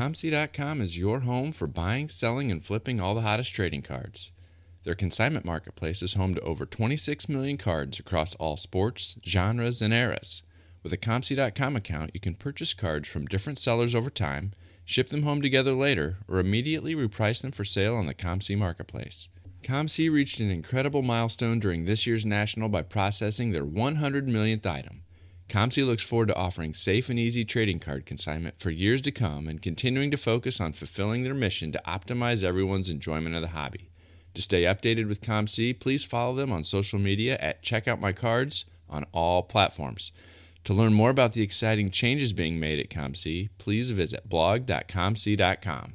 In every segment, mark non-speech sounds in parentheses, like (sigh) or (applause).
COMC.com is your home for buying, selling, and flipping all the hottest trading cards. Their consignment marketplace is home to over 26 million cards across all sports, genres, and eras. With a COMC.com account, you can purchase cards from different sellers over time, ship them home together later, or immediately reprice them for sale on the COMC marketplace. COMC reached an incredible milestone during this year's National by processing their 100 millionth item. COMC looks forward to offering safe and easy trading card consignment for years to come and continuing to focus on fulfilling their mission to optimize everyone's enjoyment of the hobby. To stay updated with COMC, please follow them on social media at Check Out My Cards on all platforms. To learn more about the exciting changes being made at COMC, please visit blog.comc.com.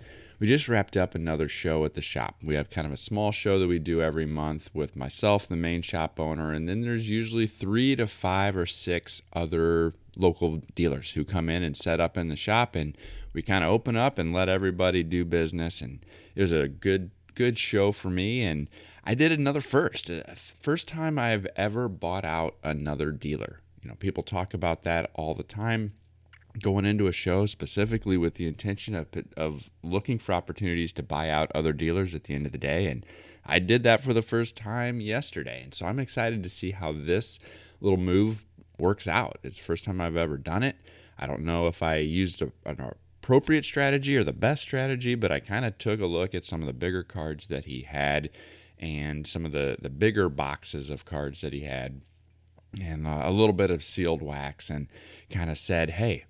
We just wrapped up another show at the shop. We have kind of a small show that we do every month with myself, the main shop owner, and then there's usually three to five or six other local dealers who come in and set up in the shop, and we kind of open up and let everybody do business. And it was a good, good show for me. And I did another first, uh, first time I've ever bought out another dealer. You know, people talk about that all the time going into a show specifically with the intention of, of looking for opportunities to buy out other dealers at the end of the day. And I did that for the first time yesterday. And so I'm excited to see how this little move works out. It's the first time I've ever done it. I don't know if I used a, an appropriate strategy or the best strategy, but I kind of took a look at some of the bigger cards that he had and some of the, the bigger boxes of cards that he had and uh, a little bit of sealed wax and kind of said, hey,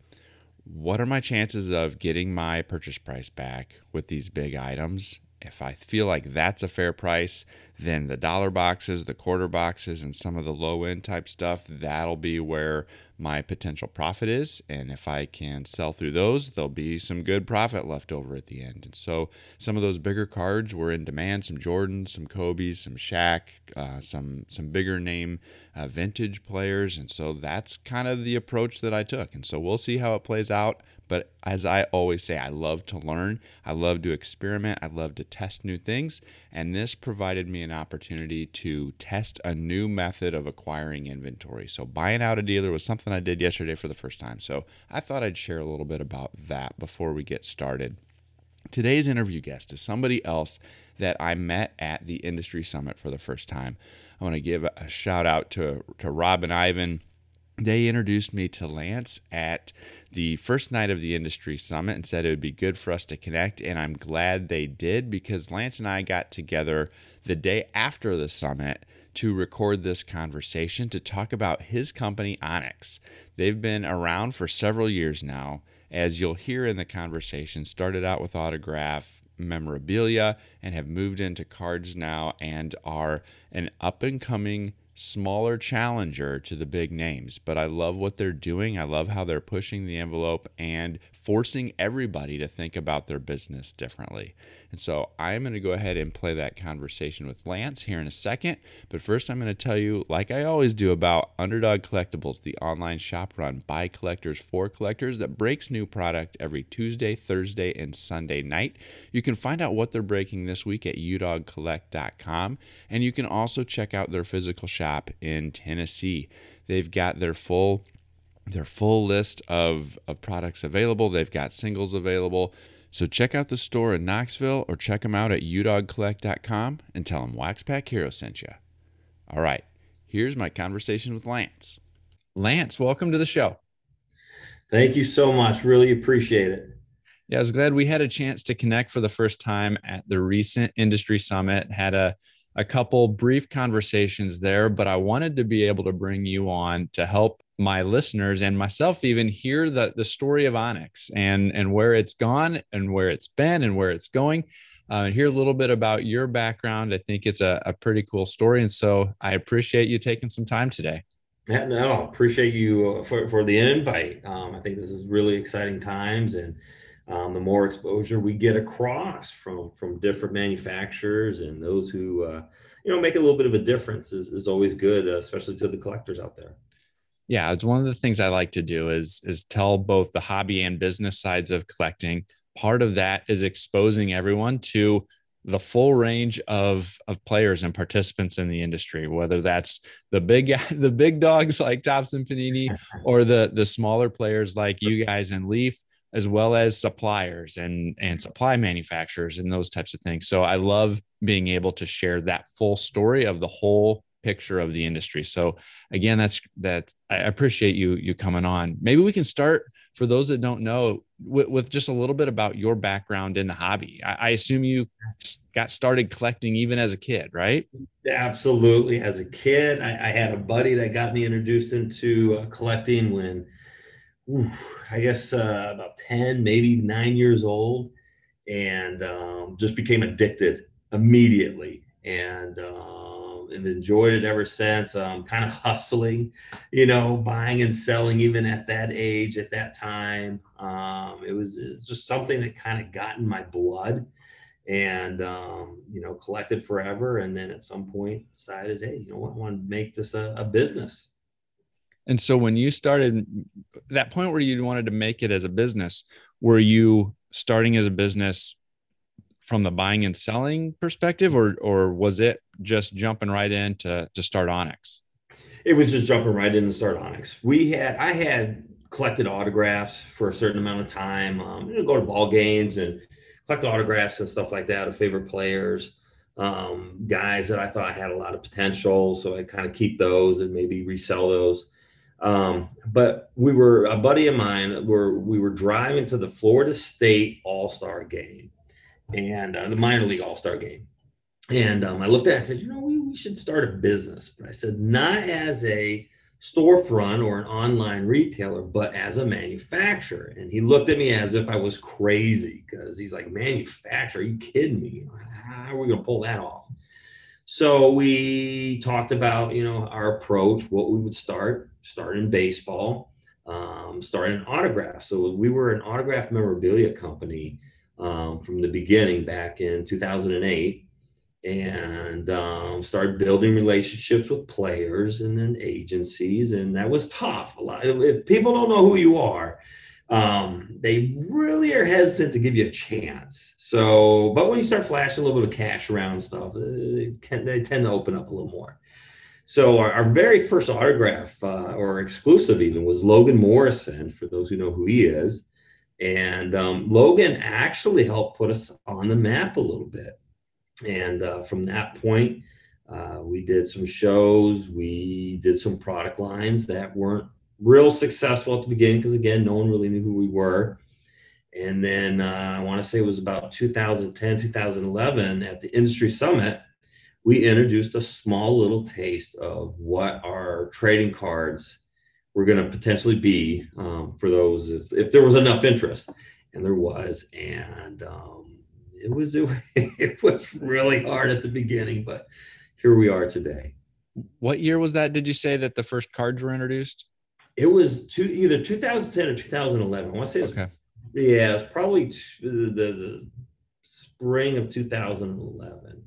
what are my chances of getting my purchase price back with these big items? If I feel like that's a fair price, then the dollar boxes, the quarter boxes, and some of the low end type stuff, that'll be where my potential profit is. And if I can sell through those, there'll be some good profit left over at the end. And so some of those bigger cards were in demand some Jordans, some Kobe's, some Shaq, uh, some, some bigger name uh, vintage players. And so that's kind of the approach that I took. And so we'll see how it plays out. But as I always say, I love to learn, I love to experiment, I love to test new things. And this provided me an opportunity to test a new method of acquiring inventory. So, buying out a dealer was something I did yesterday for the first time. So, I thought I'd share a little bit about that before we get started. Today's interview guest is somebody else that I met at the industry summit for the first time. I want to give a shout out to, to Rob and Ivan they introduced me to Lance at the first night of the industry summit and said it would be good for us to connect. And I'm glad they did because Lance and I got together the day after the summit to record this conversation to talk about his company, Onyx. They've been around for several years now. As you'll hear in the conversation, started out with autograph memorabilia and have moved into cards now and are an up and coming smaller challenger to the big names. But I love what they're doing. I love how they're pushing the envelope and forcing everybody to think about their business differently. And so I'm going to go ahead and play that conversation with Lance here in a second. But first, I'm going to tell you, like I always do, about Underdog Collectibles, the online shop run by collectors for collectors that breaks new product every Tuesday, Thursday, and Sunday night. You can find out what they're breaking this week at udogcollect.com. And you can also check out their physical shop in Tennessee. They've got their full their full list of, of products available. They've got singles available. So check out the store in Knoxville or check them out at udogcollect.com and tell them Waxpack Hero sent you. All right, here's my conversation with Lance. Lance, welcome to the show. Thank you so much. Really appreciate it. Yeah, I was glad we had a chance to connect for the first time at the recent industry summit. Had a a couple brief conversations there, but I wanted to be able to bring you on to help my listeners and myself even hear the, the story of Onyx and, and where it's gone and where it's been and where it's going. Uh, hear a little bit about your background. I think it's a, a pretty cool story. And so I appreciate you taking some time today. Yeah, no, appreciate you uh, for, for the invite. Um, I think this is really exciting times, and um, the more exposure we get across from from different manufacturers and those who uh, you know make a little bit of a difference is, is always good, uh, especially to the collectors out there. Yeah, it's one of the things I like to do is is tell both the hobby and business sides of collecting. Part of that is exposing everyone to the full range of of players and participants in the industry, whether that's the big (laughs) the big dogs like and Panini, (laughs) or the the smaller players like you guys and Leaf, as well as suppliers and and supply manufacturers and those types of things. So I love being able to share that full story of the whole picture of the industry. So again, that's that I appreciate you you coming on. Maybe we can start for those that don't know with, with just a little bit about your background in the hobby. I, I, assume you got started collecting even as a kid, right? Absolutely. As a kid, I, I had a buddy that got me introduced into uh, collecting when I guess uh, about 10, maybe nine years old, and um, just became addicted immediately. And um, and enjoyed it ever since. Um, kind of hustling, you know, buying and selling even at that age, at that time. Um, it was just something that kind of got in my blood and, um, you know, collected forever. And then at some point decided, hey, you know what, I want to make this a, a business. And so when you started that point where you wanted to make it as a business, were you starting as a business from the buying and selling perspective, or or was it just jumping right in to to start Onyx? It was just jumping right in to start Onyx. We had I had collected autographs for a certain amount of time. Um, you know, go to ball games and collect autographs and stuff like that of favorite players, um, guys that I thought had a lot of potential. So I kind of keep those and maybe resell those. Um, but we were a buddy of mine where we were driving to the Florida State All Star game and uh, the minor league all star game. And um, I looked at it, I said, you know, we, we should start a business. But I said, not as a storefront or an online retailer, but as a manufacturer. And he looked at me as if I was crazy because he's like, manufacturer? Are you kidding me? How are we going to pull that off? So we talked about, you know, our approach, what we would start, start in baseball, um, start in autographs. So we were an autograph memorabilia company um, from the beginning back in 2008 and um, started building relationships with players and then agencies and that was tough a lot if people don't know who you are um, they really are hesitant to give you a chance. So but when you start flashing a little bit of cash around stuff they, can, they tend to open up a little more. So our, our very first autograph uh, or exclusive even was logan morrison for those who know who he is. And um, Logan actually helped put us on the map a little bit. And uh, from that point, uh, we did some shows, we did some product lines that weren't real successful at the beginning because, again, no one really knew who we were. And then uh, I want to say it was about 2010, 2011 at the industry summit, we introduced a small little taste of what our trading cards were going to potentially be um, for those if, if there was enough interest. And there was and um, it was it, (laughs) it was really hard at the beginning but here we are today. What year was that did you say that the first cards were introduced it was two, either 2010 or 2011 i want to say it was, okay yeah it's probably the, the, the spring of 2011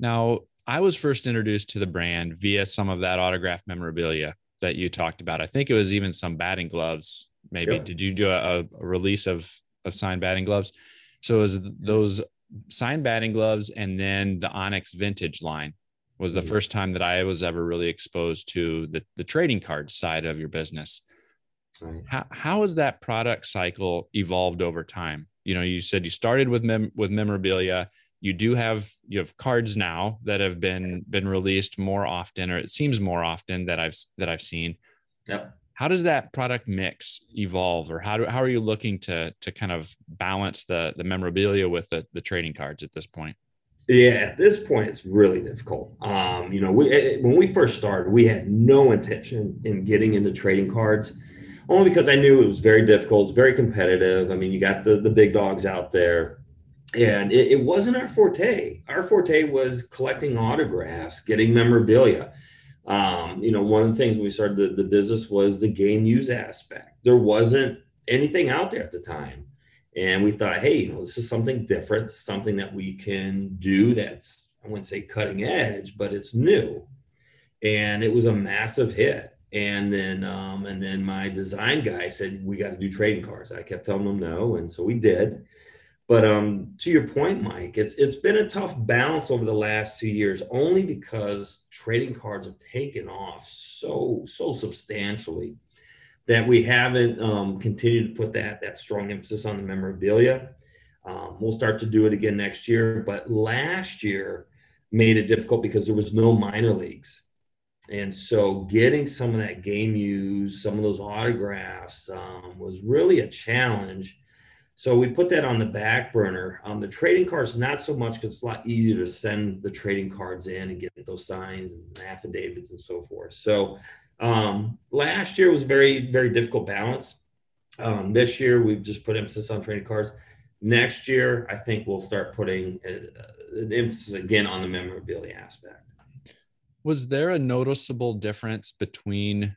now i was first introduced to the brand via some of that autograph memorabilia that you talked about. I think it was even some batting gloves. Maybe yep. did you do a, a, release of of signed batting gloves? So it was those signed batting gloves and then the Onyx vintage line was the mm-hmm. first time that I was ever really exposed to the, the trading card side of your business. Right. How, how has that product cycle evolved over time? You know, you said you started with mem- with memorabilia you do have you have cards now that have been been released more often or it seems more often that i've that i've seen yep how does that product mix evolve or how do how are you looking to to kind of balance the the memorabilia with the, the trading cards at this point yeah at this point it's really difficult um you know we eh, when we first started we had no intention in getting into trading cards only because i knew it was very difficult it's very competitive i mean you got the the big dogs out there and it, it, wasn't our forte. Our forte was collecting autographs, getting memorabilia. Um, you know, one of the things we started the, the business was the game use aspect. There wasn't anything out there at the time. And we thought, hey, you know, this is something different, something that we can do that's, I wouldn't say cutting edge, but it's new. And it was a massive hit. And then, um, and then my design guy said, we got to do trading cards. I kept telling him no. And so we did. But um, to your point, Mike, it's it's been a tough balance over the last two years, only because trading cards have taken off so so substantially that we haven't um, continued to put that that strong emphasis on the memorabilia. Um, we'll start to do it again next year, but last year made it difficult because there was no minor leagues, and so getting some of that game use, some of those autographs, um, was really a challenge. So we put that on the back burner. Um, the trading cards, not so much because it's a lot easier to send the trading cards in and get those signs and affidavits and so forth. So um, last year was very, very difficult balance. Um, this year, we've just put emphasis on trading cards. Next year, I think we'll start putting uh, an emphasis again on the memorabilia aspect. Was there a noticeable difference between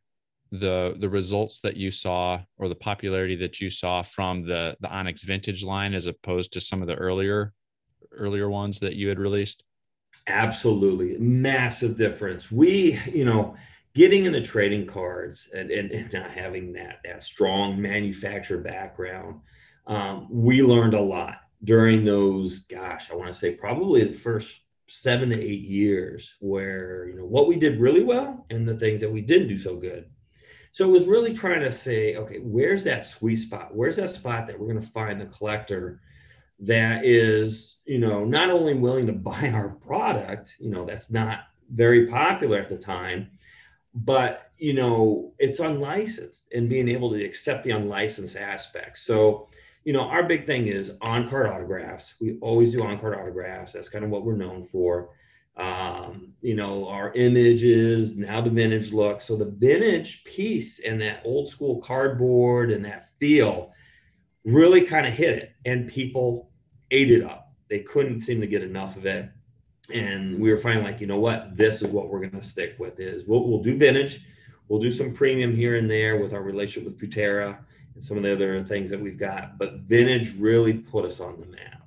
the the results that you saw or the popularity that you saw from the the Onyx Vintage line as opposed to some of the earlier earlier ones that you had released? Absolutely, massive difference. We, you know, getting into trading cards and, and, and not having that that strong manufacturer background, um, we learned a lot during those. Gosh, I want to say probably the first seven to eight years, where you know what we did really well and the things that we didn't do so good. So it was really trying to say, okay, where's that sweet spot? Where's that spot that we're going to find the collector that is, you know, not only willing to buy our product, you know, that's not very popular at the time, but you know it's unlicensed and being able to accept the unlicensed aspect. So you know our big thing is on card autographs. We always do on card autographs. That's kind of what we're known for. Um, you know our images now the vintage look. So the vintage piece and that old school cardboard and that feel really kind of hit it and people ate it up. They couldn't seem to get enough of it and we were finding like you know what this is what we're going to stick with is we'll, we'll do vintage. We'll do some premium here and there with our relationship with Futera and some of the other things that we've got but vintage really put us on the map.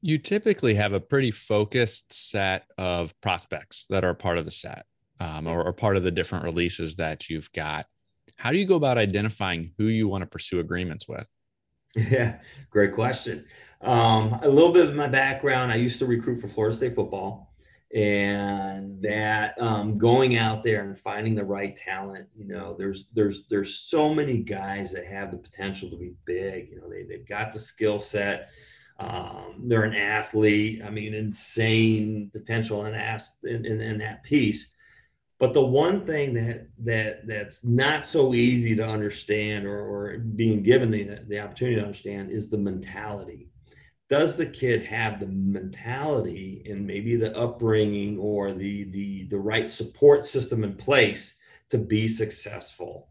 You typically have a pretty focused set of prospects that are part of the set um, or, or part of the different releases that you've got. How do you go about identifying who you want to pursue agreements with yeah great question um, a little bit of my background I used to recruit for Florida State football, and that um, going out there and finding the right talent. You know, there's there's there's so many guys that have the potential to be big. You know, they they've got the skill set. Um, they're an athlete. I mean, insane potential in, in, in, in that piece. But the one thing that that that's not so easy to understand or, or being given the, the opportunity to understand is the mentality. Does the kid have the mentality and maybe the upbringing or the the the right support system in place to be successful?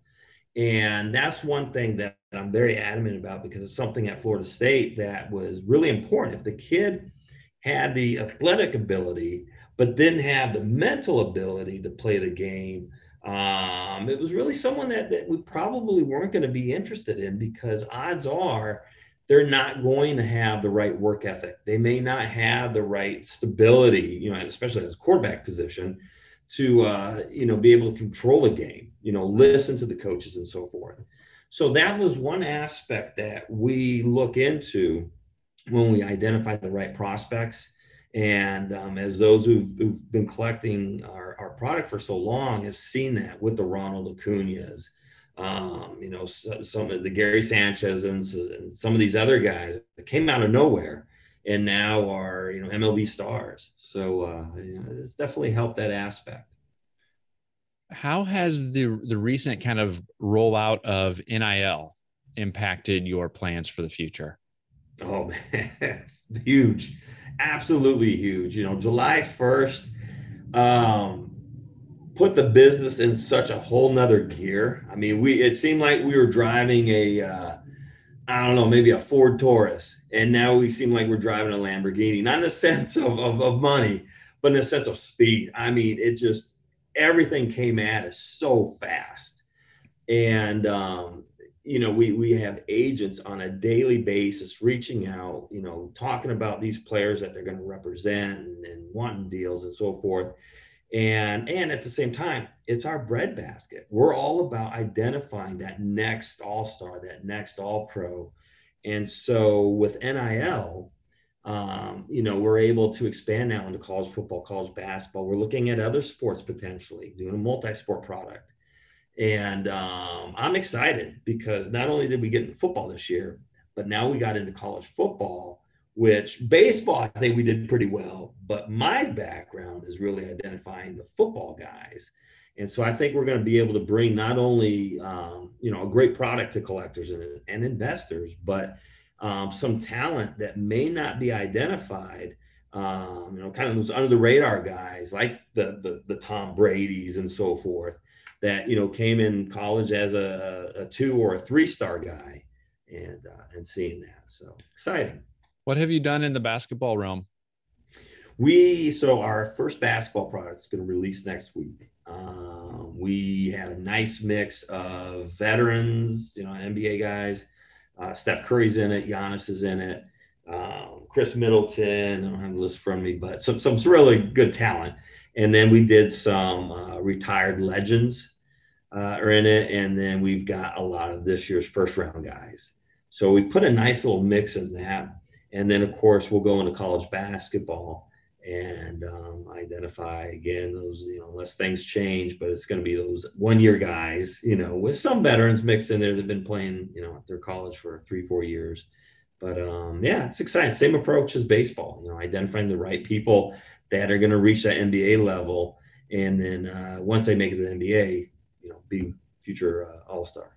And that's one thing that i'm very adamant about because it's something at florida state that was really important. If the kid had the athletic ability but didn't have the mental ability to play the game um, it was really someone that, that we probably weren't going to be interested in because odds are they're not going to have the right work ethic. They may not have the right stability, you know, especially as quarterback position, to uh, you know be able to control a game, you know, listen to the coaches and so forth. So that was one aspect that we look into when we identify the right prospects. And um, as those who've, who've, been collecting our, our product for so long have seen that with the Ronald Acuna's, um, you know, some of the Gary Sanchez and, and, some of these other guys that came out of nowhere and now are, you know, MLB stars. So uh, you know, it's definitely helped that aspect. How has the the recent kind of rollout of NIL impacted your plans for the future? Oh (laughs) man, it's huge, absolutely huge. You know, July first. Um, put the business in such a whole nother gear. I mean, we it seemed like we were driving a uh, I don't know, maybe a Ford Taurus, and now we seem like we're driving a Lamborghini. Not in the (laughs) sense of, of, of money, but in the sense of speed. I mean, it just everything came at us so fast. And, um, you know, we, we have agents on a daily basis reaching out, you know, talking about these players that they're going to represent and, and wanting deals and so forth. And and at the same time it's our breadbasket. We're all about identifying that next all-star that next all-pro. And so with nil um, you know we're able to expand now into college football college basketball. We're looking at other sports potentially doing a multi-sport product and um, i'm excited because not only did we get into football this year but now we got into college football which baseball, I think we did pretty well. But my background is really identifying the football guys. And so I think we're going to be able to bring not only, um, you know, a great product to collectors and, and investors, but um, some talent that may not be identified, um, you know, kind of those under the radar guys like the, the, the Tom Brady's and so forth that, you know, came in college as a, a two or a three star guy and, uh, and seeing that. So exciting. What have you done in the basketball realm? We so our first basketball product is going to release next week. Um, we had a nice mix of veterans, you know, NBA guys. Uh, Steph Curry's in it, Giannis is in it, um, Khris Middleton. I don't have the list from me, but some some really good talent. And then we did some uh, retired legends uh, are in it, and then we've got a lot of this year's first round guys. So we put a nice little mix in that. And then of course we'll go into college basketball and um, identify again those you know unless things change but it's going to be those one year guys you know with some veterans mixed in there that've been playing you know at their college for three four years but um, yeah it's exciting same approach as baseball you know identifying the right people that are going to reach that nba level and then uh, once they make it to the nba you know be future uh, all-star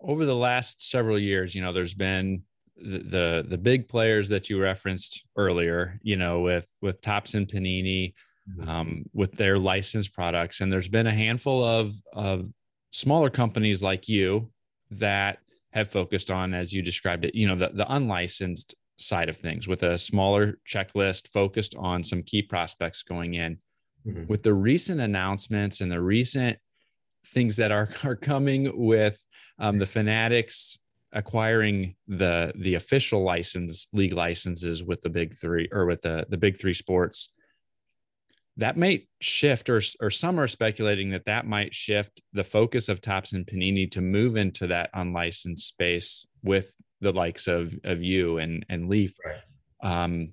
over the last several years you know there's been the, the big players that you referenced earlier, you know, with with Topps and Panini, mm-hmm. um, with their licensed products, and there's been a handful of of smaller companies like you that have focused on, as you described it, you know, the the unlicensed side of things with a smaller checklist focused on some key prospects going in. Mm-hmm. With the recent announcements and the recent things that are are coming with um, the Fanatics acquiring the the official license league licenses with the big three or with the the big three sports that might shift or or some are speculating that that might shift the focus of Topps and Panini to move into that unlicensed space with the likes of of you and and Leaf. Right. Um,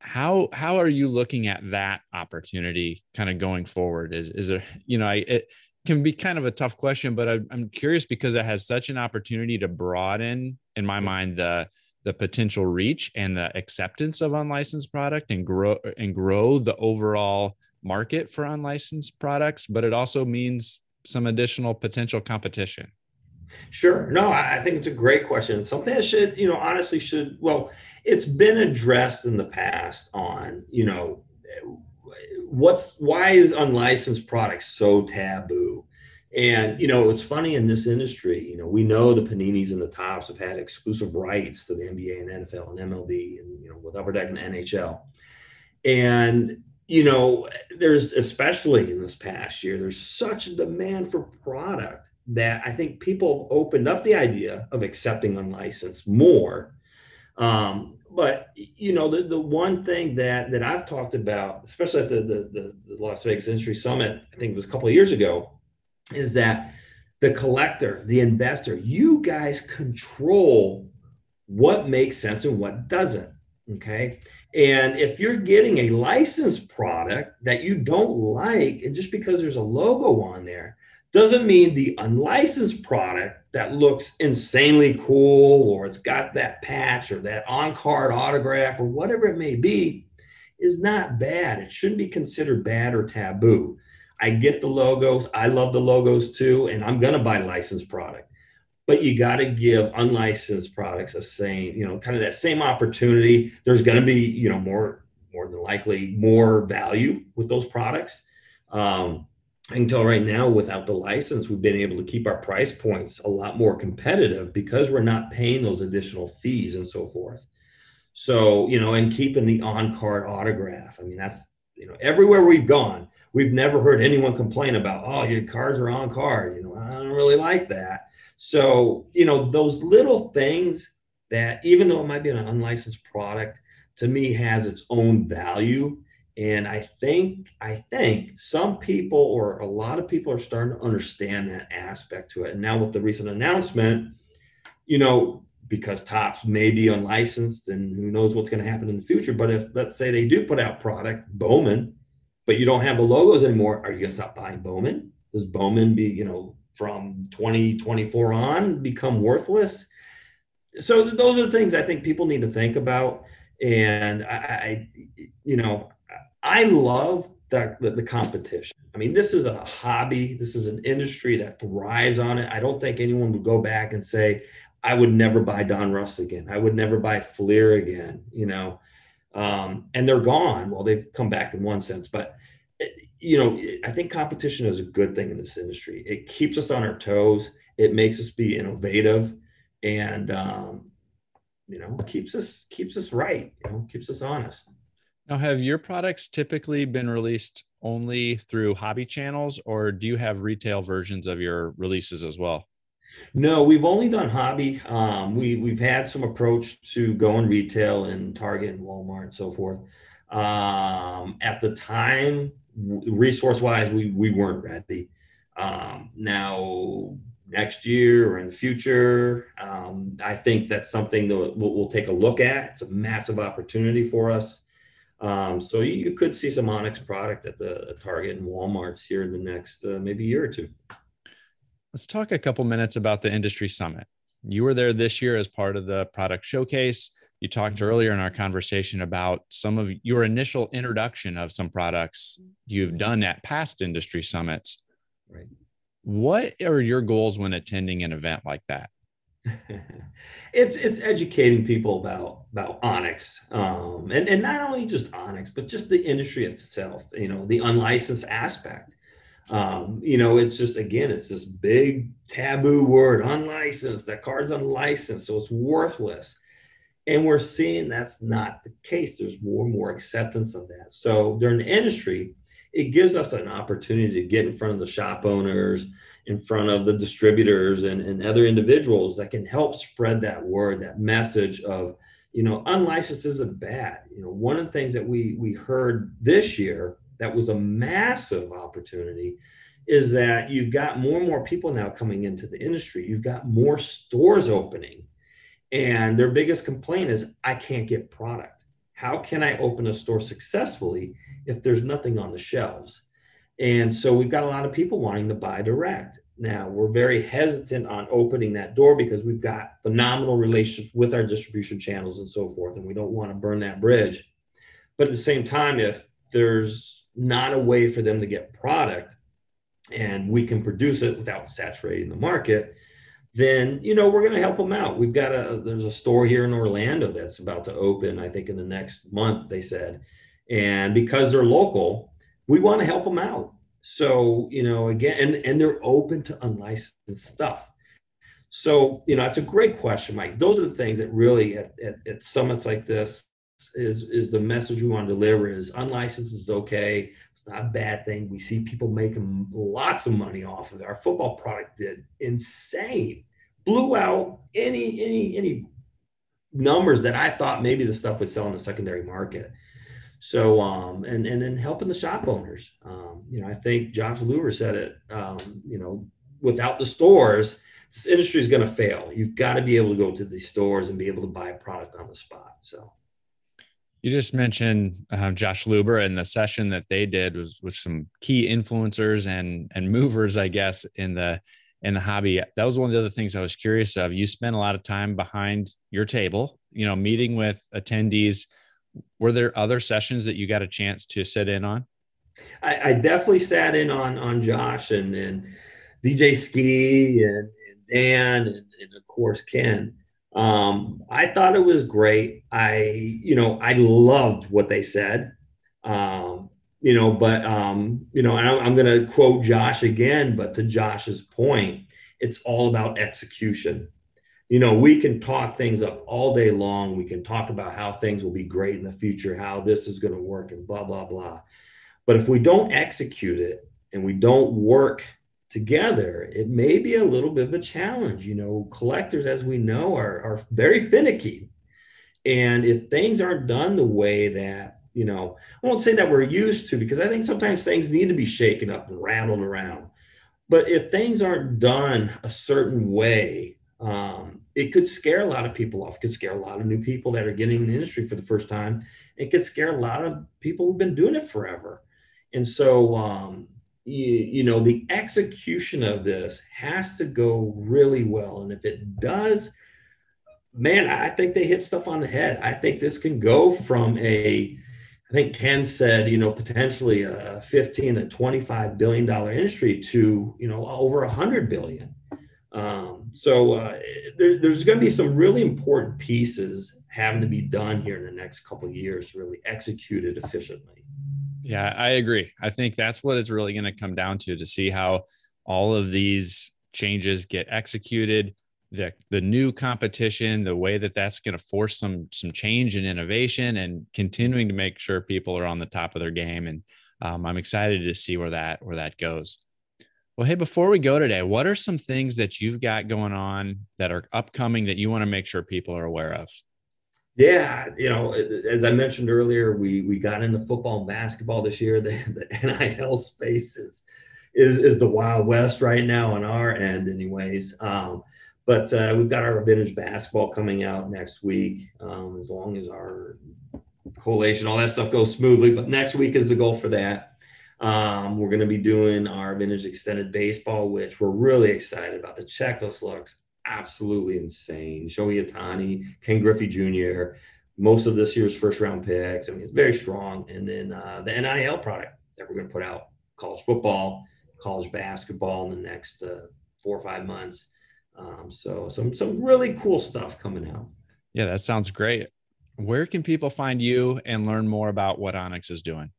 how how are you looking at that opportunity kind of going forward? Is is there you know I it, can be kind of a tough question, but I, I'm curious because it has such an opportunity to broaden, in my mind, the the potential reach and the acceptance of unlicensed product and grow and grow the overall market for unlicensed products. But it also means some additional potential competition. Sure. No, I think it's a great question. Something that should, you know, honestly should, well, it's been addressed in the past on, you know, what's why is unlicensed products so taboo? And you know, it's funny in this industry. You know, we know the Paninis and the Topps have had exclusive rights to the NBA and NFL and MLB, and you know, with Upper Deck and NHL. And you know, there's especially in this past year, there's such a demand for product that I think people opened up the idea of accepting unlicensed more. Um, but you know the, the one thing that that I've talked about, especially at the, the the, Las Vegas Industry Summit, I think it was a couple of years ago, is that the collector, the investor, you guys control what makes sense and what doesn't. Okay. And if you're getting a licensed product that you don't like, and just because there's a logo on there, doesn't mean the unlicensed product that looks insanely cool or it's got that patch or that on card autograph or whatever it may be is not bad. It shouldn't be considered bad or taboo. I get the logos. I love the logos too, and I'm to buy licensed product. But you got to give unlicensed products a same, you know, kind of that same opportunity. There's to be, you know, more more than likely more value with those products. Um, I can tell right now, without the license, we've been able to keep our price points a lot more competitive because we're not paying those additional fees and so forth. So, you know, and keeping the on card autograph. I mean, that's, you know, everywhere we've gone, we've never heard anyone complain about, oh, your cards are on card. You know, I don't really like that. So, you know, those little things that even though it might be an unlicensed product, to me has its own value. And I think, I think some people or a lot of people are starting to understand that aspect to it. And now with the recent announcement, you know, because Topps may be unlicensed and who knows what's going to happen in the future. But if let's say they do put out product Bowman, but you don't have the logos anymore, are you going to stop buying Bowman? Does Bowman be, you know, from 2024 on become worthless? So those are the things I think people need to think about. And I, I you know, I love the, the, the competition. I mean, this is a hobby. This is an industry that thrives on it. I don't think anyone would go back and say, I would never buy Donruss again. I would never buy Fleer again, you know. Um, and they're gone. Well, they've come back in one sense, but you know, I think competition is a good thing in this industry. It keeps us on our toes. It makes us be innovative, and um, you know, keeps us keeps us right. You know, keeps us honest. Now, have your products typically been released only through hobby channels, or do you have retail versions of your releases as well? No, we've only done hobby. Um, we we've had some approach to go in retail and Target and Walmart and so forth. Um, at the time, resource wise, we we weren't ready. Um, now next year or in the future, um, I think that's something that we'll, we'll, take a look at. It's a massive opportunity for us. Um, so you, you, could see some Onyx product at the Target and Walmart's here in the next uh, maybe year or two. Let's talk a couple minutes about the industry summit. You were there this year as part of the product showcase. You talked earlier in our conversation about some of your initial introduction of some products you've done at past industry summits. Right. What are your goals when attending an event like that? (laughs) it's it's educating people about about Onyx, um, and and not only just Onyx, but just the industry itself. You know, the unlicensed aspect. Um, you know, it's just again, it's this big taboo word, unlicensed. That card's unlicensed, so it's worthless. And we're seeing that's not the case. There's more and more acceptance of that. So during the industry, it gives us an opportunity to get in front of the shop owners, in front of the distributors and, and other individuals that can help spread that word, that message of, you know, unlicensed isn't bad. You know, one of the things that we we heard this year that was a massive opportunity is that you've got more and more people now coming into the industry. You've got more stores opening. And their biggest complaint is, I can't get product. How can I open a store successfully if there's nothing on the shelves? And so we've got a lot of people wanting to buy direct. Now we're very hesitant on opening that door because we've got phenomenal relationships with our distribution channels and so forth, and we don't want to burn that bridge. But at the same time, if there's not a way for them to get product and we can produce it without saturating the market then you know we're going to help them out. We've got a there's a store here in orlando that's about to open i think in the next month they said. And because they're local we want to help them out. So you know again and and they're open to unlicensed stuff. So you know that's a great question mike. Those are the things that really at, at, at summits like this is is the message we want to deliver is unlicensed is okay. It's not a bad thing. We see people making lots of money off of it. Our football product did insane. Blew out any any any numbers that i thought maybe the stuff would sell in the secondary market. So um and and then helping the shop owners. Um you know i think josh luber said it um you know without the stores this industry is going to fail. You've got to be able to go to these stores and be able to buy a product on the spot so you just mentioned uh, Josh Luber and the session that they did was with some key influencers and and movers, I guess, in the in the hobby. That was one of the other things I was curious of. You spent a lot of time behind your table, you know, meeting with attendees. Were there other sessions that you got a chance to sit in on? I, I definitely sat in on on Josh and and DJ Skee and, and Dan and, and of course Ken. Um, I thought it was great. I, you know, I loved what they said. Um, you know, but um, you know, and I'm, I'm going to quote Josh again, but to Josh's point, it's all about execution. You know, we can talk things up all day long. We can talk about how things will be great in the future, how this is going to work, and blah blah blah. But if we don't execute it and we don't work together, it may be a little bit of a challenge. You know, collectors, as we know, are, are very finicky. And if things aren't done the way that, you know, I won't say that we're used to, because I think sometimes things need to be shaken up and rattled around. But if things aren't done a certain way, um, it could scare a lot of people off. It could scare a lot of new people that are getting in the industry for the first time. It could scare a lot of people who've been doing it forever. And so, um, you, know, the execution of this has to go really well. And if it does, man, I think they hit stuff on the head. I think this can go from a, I think Ken said, you know, potentially a 15 to 25 billion dollar industry to, you know, over a hundred billion. Um, so uh, there, there's going to be some really important pieces having to be done here in the next couple years to really execute it efficiently. Yeah, I agree. I think that's what it's really going to come down to to see how all of these changes get executed, the the new competition, the way that that's going to force some some change and innovation, and continuing to make sure people are on the top of their game. And um, I'm excited to see where that where that goes. Well, hey, before we go today, what are some things that you've got going on that are upcoming that you want to make sure people are aware of? Yeah, you know, as I mentioned earlier, we we got into football and basketball this year. (laughs) The, the NIL space is, is is the wild west right now on our end, anyways. Um, but uh, we've got our vintage basketball coming out next week, um, as long as our collation, all that stuff goes smoothly. But next week is the goal for that. Um, we're going to be doing our vintage extended baseball, which we're really excited about. The checklist looks absolutely insane. Shohei Ohtani, Ken Griffey Jr., most of this year's first round picks. I mean, it's very strong. And then uh, the NIL product that we're going to put out college football, college basketball in the next uh, four or five months. Um, so some some really cool stuff coming out. Yeah, that sounds great. Where can people find you and learn more about what Onyx is doing?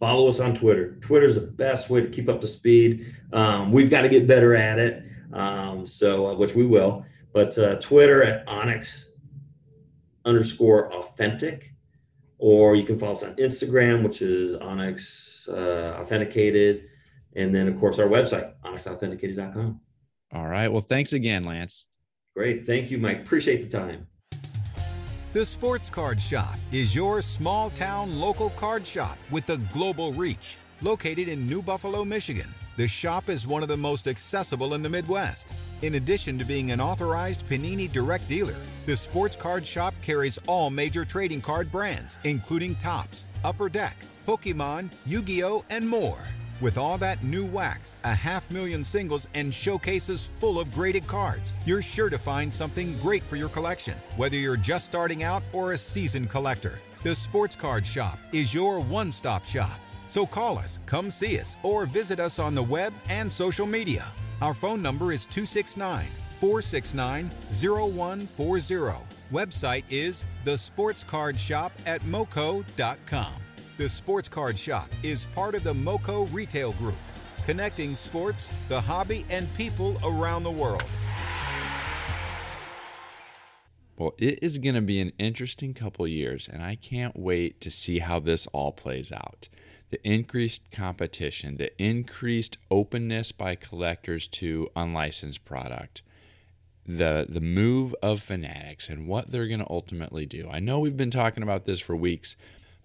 Follow us on Twitter. Twitter is the best way to keep up to speed. Um, we've got to get better at it. Um, so, uh, which we will. But uh, Twitter at Onyx underscore authentic, or you can follow us on Instagram, which is Onyx uh, Authenticated, and then of course our website, onyxauthenticated.com. All right. Well, thanks again, Lance. Great. Thank you, Mike. Appreciate the time. The Sports Card Shop is your small town local card shop with a global reach. Located in New Buffalo, Michigan, the shop is one of the most accessible in the Midwest. In addition to being an authorized Panini direct dealer, the Sports Card Shop carries all major trading card brands, including Topps, Upper Deck, Pokemon, Yu Gi Oh!, and more. With all that new wax, a half million singles, and showcases full of graded cards, you're sure to find something great for your collection, whether you're just starting out or a seasoned collector. The Sports Card Shop is your one stop shop so call us, come see us, or visit us on the web and social media. Our phone number is 269 469 0140. Website is Shop at moco.com. The Sports Card Shop is part of the Moco Retail Group, connecting sports, the hobby, and people around the world. Well, it is going to be an interesting couple years, and I can't wait to see how this all plays out the increased competition, the increased openness by collectors to unlicensed product, the the move of Fanatics and what they're going to ultimately do. I know we've been talking about this for weeks,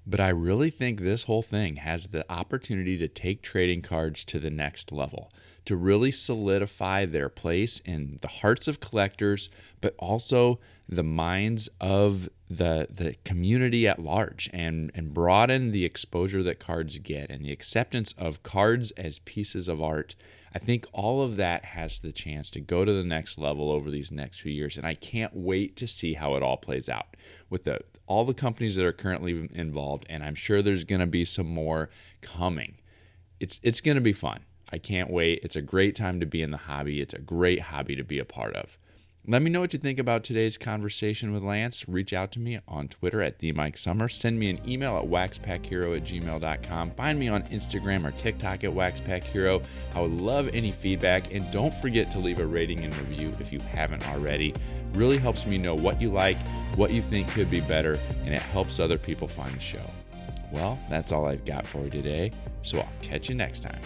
but I really think this whole thing has the opportunity to take trading cards to the next level, to really solidify their place in the hearts of collectors, but also the minds of the the community at large and and broaden the exposure that cards get and the acceptance of cards as pieces of art. I think all of that has the chance to go to the next level over these next few years and I can't wait to see how it all plays out with the all the companies that are currently involved and I'm sure there's going to be some more coming. It's it's going to be fun. I can't wait. It's a great time to be in the hobby. It's a great hobby to be a part of. Let me know what you think about today's conversation with Lance. Reach out to me on Twitter at TheMikeSummer. Send me an email at waxpackhero at gmail.com. Find me on Instagram or TikTok at waxpackhero. I would love any feedback. And don't forget to leave a rating and review if you haven't already. Really helps me know what you like, what you think could be better, and it helps other people find the show. Well, that's all I've got for you today, so I'll catch you next time.